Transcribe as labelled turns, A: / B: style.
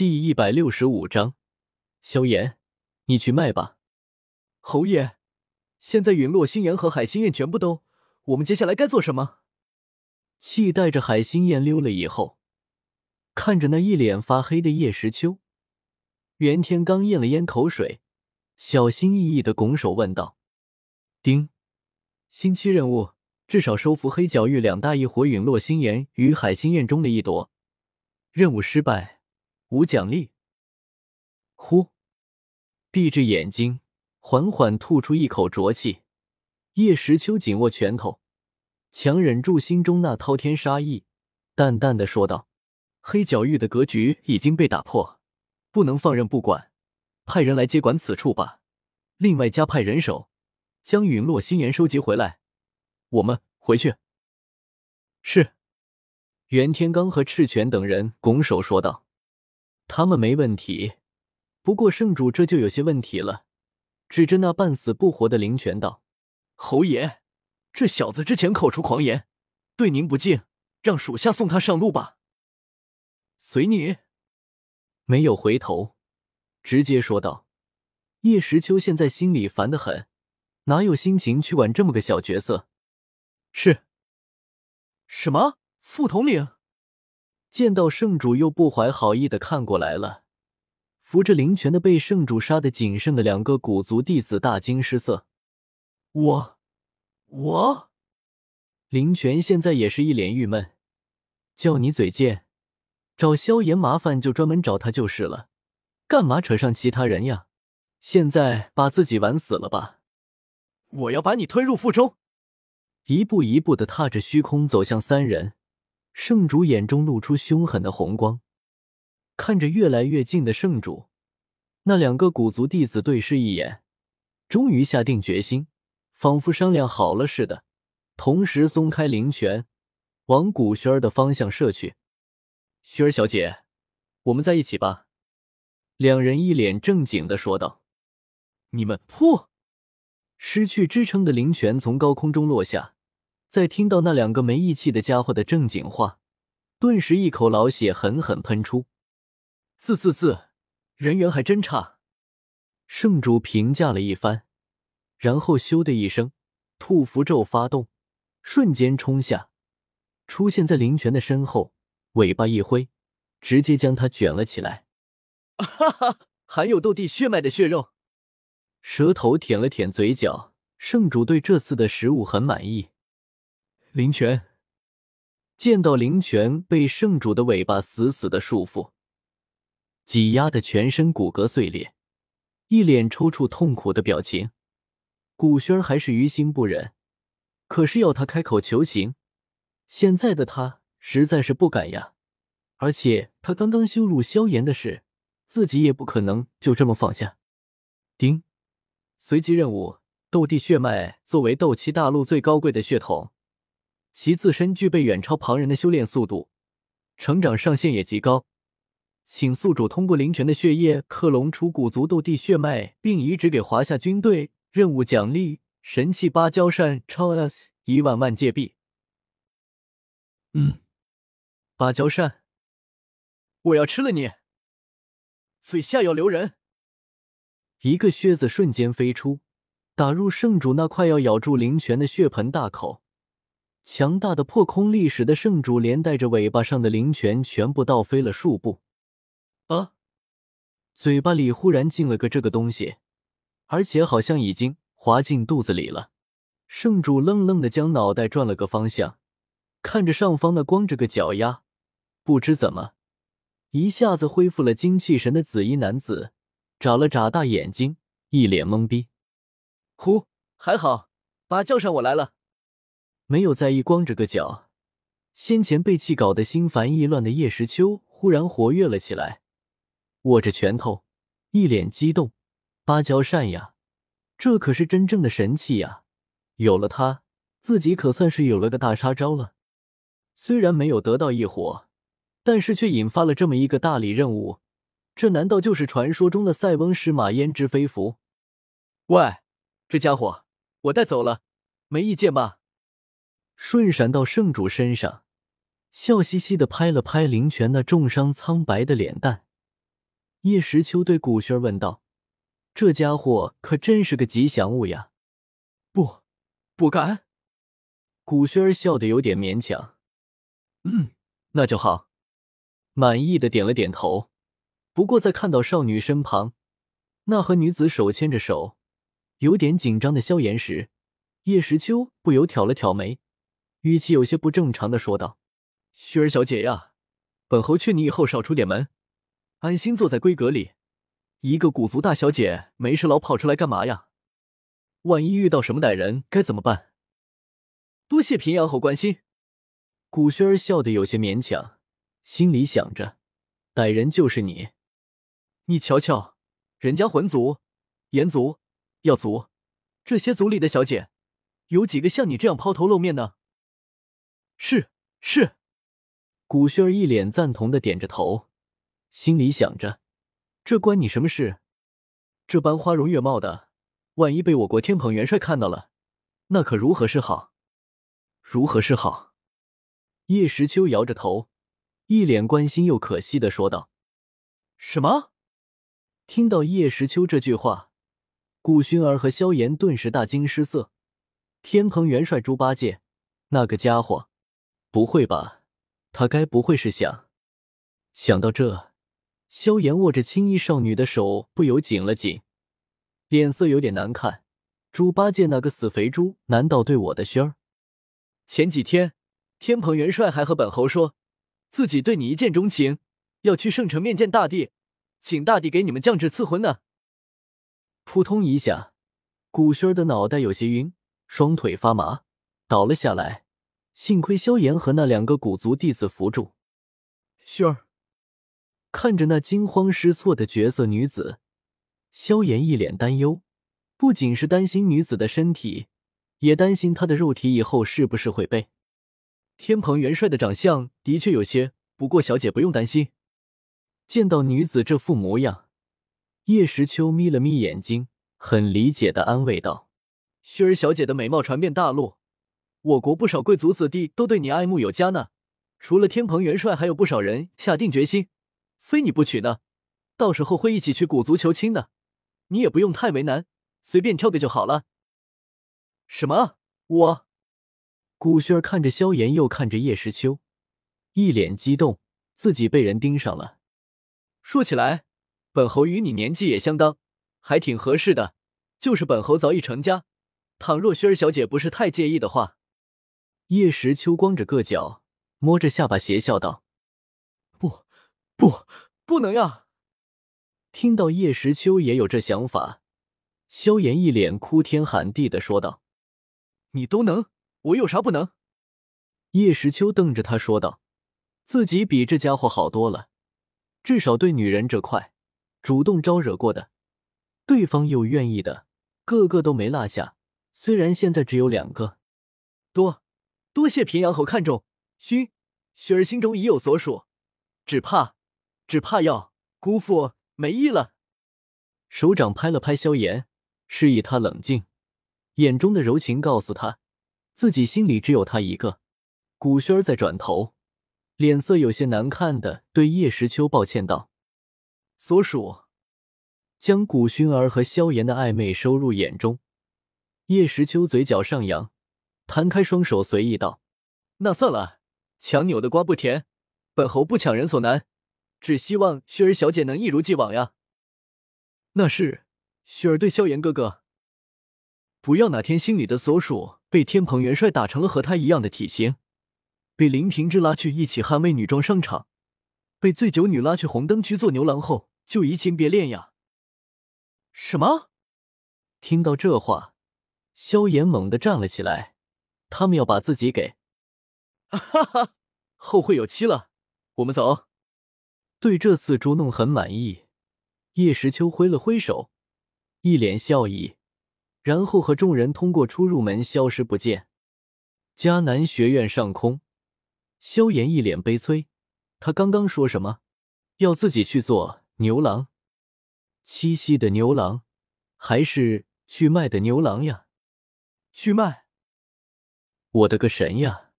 A: 第一百六十五章，萧炎，你去卖吧。
B: 侯爷，现在陨落星岩和海心焰全部都，我们接下来该做什么？
A: 气带着海心焰溜了以后，看着那一脸发黑的叶时秋，袁天罡咽了咽口水，小心翼翼的拱手问道：“丁，星期任务，至少收服黑角域两大异火陨落星岩与海心焰中的一朵。任务失败。”无奖励。呼，闭着眼睛，缓缓吐出一口浊气。叶时秋紧握拳头，强忍住心中那滔天杀意，淡淡的说道：“黑角域的格局已经被打破，不能放任不管，派人来接管此处吧。另外加派人手，将陨落星岩收集回来。我们回去。”是。袁天罡和赤泉等人拱手说道。他们没问题，不过圣主这就有些问题了，指着那半死不活的灵泉道：“
B: 侯爷，这小子之前口出狂言，对您不敬，让属下送他上路吧。”
A: 随你。没有回头，直接说道：“叶时秋现在心里烦得很，哪有心情去管这么个小角色？”是。
B: 什么？副统领？
A: 见到圣主又不怀好意的看过来了，扶着灵泉的被圣主杀的仅剩的两个古族弟子大惊失色。
B: 我，我，
A: 灵泉现在也是一脸郁闷，叫你嘴贱，找萧炎麻烦就专门找他就是了，干嘛扯上其他人呀？现在把自己玩死了吧！
B: 我要把你推入腹中！
A: 一步一步的踏着虚空走向三人。圣主眼中露出凶狠的红光，看着越来越近的圣主，那两个古族弟子对视一眼，终于下定决心，仿佛商量好了似的，同时松开灵泉，往古轩儿的方向射去。轩儿小姐，我们在一起吧。两人一脸正经的说道：“
B: 你们噗！”
A: 失去支撑的灵泉从高空中落下。在听到那两个没义气的家伙的正经话，顿时一口老血狠狠喷出。
B: 自自自，人缘还真差。
A: 圣主评价了一番，然后咻的一声，吐符咒发动，瞬间冲下，出现在灵泉的身后，尾巴一挥，直接将他卷了起来。
B: 哈哈，含有斗帝血脉的血肉。
A: 舌头舔了舔嘴角，圣主对这次的食物很满意。
B: 灵泉
A: 见到灵泉被圣主的尾巴死死的束缚，挤压的全身骨骼碎裂，一脸抽搐痛苦的表情。古轩还是于心不忍，可是要他开口求情，现在的他实在是不敢呀。而且他刚刚羞辱萧炎的事，自己也不可能就这么放下。丁，随机任务：斗帝血脉作为斗气大陆最高贵的血统。其自身具备远超旁人的修炼速度，成长上限也极高。请宿主通过灵泉的血液克隆出古族斗帝血脉，并移植给华夏军队。任务奖励：神器芭蕉扇超 S 一万万界币。嗯，芭蕉扇，
B: 我要吃了你！嘴下要留人！
A: 一个靴子瞬间飞出，打入圣主那快要咬住灵泉的血盆大口。强大的破空力使得圣主连带着尾巴上的灵泉全部倒飞了数步。啊！嘴巴里忽然进了个这个东西，而且好像已经滑进肚子里了。圣主愣愣的将脑袋转了个方向，看着上方那光着个脚丫，不知怎么一下子恢复了精气神的紫衣男子，眨了眨大眼睛，一脸懵逼。
B: 呼，还好，把叫上我来了。
A: 没有在意光着个脚，先前被气搞得心烦意乱的叶时秋忽然活跃了起来，握着拳头，一脸激动。芭蕉扇呀，这可是真正的神器呀！有了它，自己可算是有了个大杀招了。虽然没有得到异火，但是却引发了这么一个大礼任务，这难道就是传说中的塞翁失马焉知非福？
B: 喂，这家伙，我带走了，没意见吧？
A: 瞬闪到圣主身上，笑嘻嘻的拍了拍灵泉那重伤苍白的脸蛋，叶时秋对古轩问道：“这家伙可真是个吉祥物呀！”
B: 不，不敢。
A: 古轩笑得有点勉强。
B: 嗯，那就好。
A: 满意的点了点头。不过在看到少女身旁那和女子手牵着手、有点紧张的萧炎时，叶时秋不由挑了挑眉，语气有些不正常的说道：“
B: 薰儿小姐呀，本侯劝你以后少出点门，安心坐在闺阁里。一个古族大小姐，没事老跑出来干嘛呀？万一遇到什么歹人该怎么办？”多谢平阳侯关心。
A: 古轩儿笑得有些勉强，心里想着：“歹人就是你。”
B: 你瞧瞧，人家魂族、炎族、药族这些族里的小姐，有几个像你这样抛头露面的？是是，
A: 古轩儿一脸赞同的点着头，心里想着：这关你什么事？
B: 这般花容月貌的，万一被我国天蓬元帅看到了，那可如何是好？如何是好？
A: 叶时秋摇着头，一脸关心又可惜的说道：“
B: 什么？”
A: 听到叶时秋这句话，顾薰儿和萧炎顿时大惊失色。天蓬元帅猪八戒，那个家伙，不会吧？他该不会是想……想到这，萧炎握着青衣少女的手不由紧了紧，脸色有点难看。猪八戒那个死肥猪，难道对我的轩儿？
B: 前几天天蓬元帅还和本侯说，自己对你一见钟情，要去圣城面见大帝。请大帝给你们降旨赐婚呢！
A: 扑通一下，古轩儿的脑袋有些晕，双腿发麻，倒了下来。幸亏萧炎和那两个古族弟子扶住。
B: 轩儿
A: 看着那惊慌失措的绝色女子，萧炎一脸担忧，不仅是担心女子的身体，也担心她的肉体以后是不是会被……
B: 天蓬元帅的长相的确有些，不过小姐不用担心。
A: 见到女子这副模样，叶时秋眯了眯眼睛，很理解的安慰道：“
B: 薰儿小姐的美貌传遍大陆，我国不少贵族子弟都对你爱慕有加呢。除了天蓬元帅，还有不少人下定决心，非你不娶呢。到时候会一起去古族求亲的，你也不用太为难，随便挑个就好了。”什么？我？
A: 古轩儿看着萧炎，又看着叶时秋，一脸激动，自己被人盯上了。
B: 说起来，本侯与你年纪也相当，还挺合适的。就是本侯早已成家，倘若薰儿小姐不是太介意的话。
A: 叶时秋光着个脚，摸着下巴邪笑道：“
B: 不，不，不能呀！”
A: 听到叶时秋也有这想法，萧炎一脸哭天喊地的说道：“
B: 你都能，我有啥不能？”
A: 叶时秋瞪着他说道：“自己比这家伙好多了。”至少对女人这块，主动招惹过的，对方又愿意的，个个都没落下。虽然现在只有两个，
B: 多多谢平阳侯看重，熏雪儿心中已有所属，只怕只怕要辜负没意了。
A: 手掌拍了拍萧炎，示意他冷静，眼中的柔情告诉他，自己心里只有他一个。古轩儿再转头。脸色有些难看的对叶时秋抱歉道：“
B: 所属。”
A: 将古薰儿和萧炎的暧昧收入眼中，叶时秋嘴角上扬，摊开双手随意道：“
B: 那算了，强扭的瓜不甜，本侯不强人所难，只希望雪儿小姐能一如既往呀。”那是，雪儿对萧炎哥哥，不要哪天心里的所属被天蓬元帅打成了和他一样的体型。被林平之拉去一起捍卫女装商场，被醉酒女拉去红灯区做牛郎后，就移情别恋呀！什么？
A: 听到这话，萧炎猛地站了起来。他们要把自己给……
B: 哈哈，后会有期了。我们走。
A: 对这次捉弄很满意，叶时秋挥了挥手，一脸笑意，然后和众人通过出入门消失不见。迦南学院上空。萧炎一脸悲催，他刚刚说什么？要自己去做牛郎？七夕的牛郎，还是去卖的牛郎呀？
B: 去卖？
A: 我的个神呀！